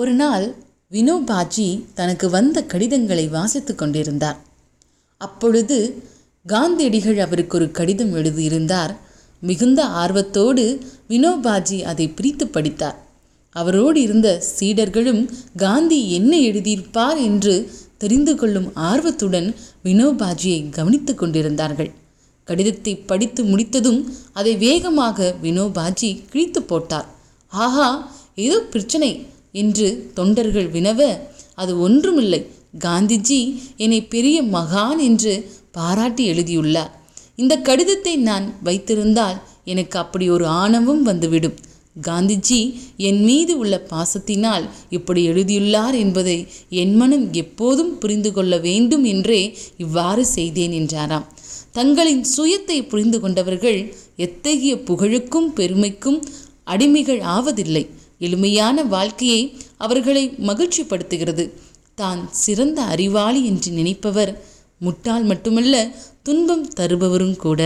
ஒரு நாள் வினோபாஜி தனக்கு வந்த கடிதங்களை வாசித்துக் கொண்டிருந்தார். அப்பொழுது காந்தியடிகள் அவருக்கு ஒரு கடிதம் எழுதியிருந்தார். மிகுந்த ஆர்வத்தோடு வினோபாஜி அதை பிரித்து படித்தார். அவரோடு இருந்த சீடர்களும் காந்தி என்ன எழுதியிருப்பார் என்று தெரிந்து கொள்ளும் ஆர்வத்துடன் வினோபாஜியை கவனித்து கொண்டிருந்தார்கள். கடிதத்தை படித்து முடித்ததும் அதை வேகமாக வினோபாஜி கிழித்து போட்டார். ஆஹா ஏதோ பிரச்சனை. என்று தொண்டர்கள் வினவ அது ஒன்றுமில்லை. காந்திஜி என்னை பெரிய மகான் என்று பாராட்டி எழுதியுள்ளார். இந்த கடிதத்தை நான் வைத்திருந்தால் எனக்கு அப்படி ஒரு ஆணவம் வந்துவிடும். காந்திஜி என் மீது உள்ள பாசத்தினால் இப்படி எழுதியுள்ளார் என்பதை என் மனம் எப்போதும் புரிந்து கொள்ள வேண்டும் என்றே இவ்வாறு செய்தேன் என்றாராம். தங்களின் சுயத்தை புரிந்து கொண்டவர்கள் எத்தகைய புகழுக்கும் பெருமைக்கும் அடிமைகள் ஆவதில்லை. எளிமையான வாழ்க்கையை அவர்களை மகிழ்ச்சிப்படுத்துகிறது. தான் சிறந்த அறிவாளி என்று நினைப்பவர் முட்டாள் மட்டுமல்ல துன்பம் தருபவரும் கூட.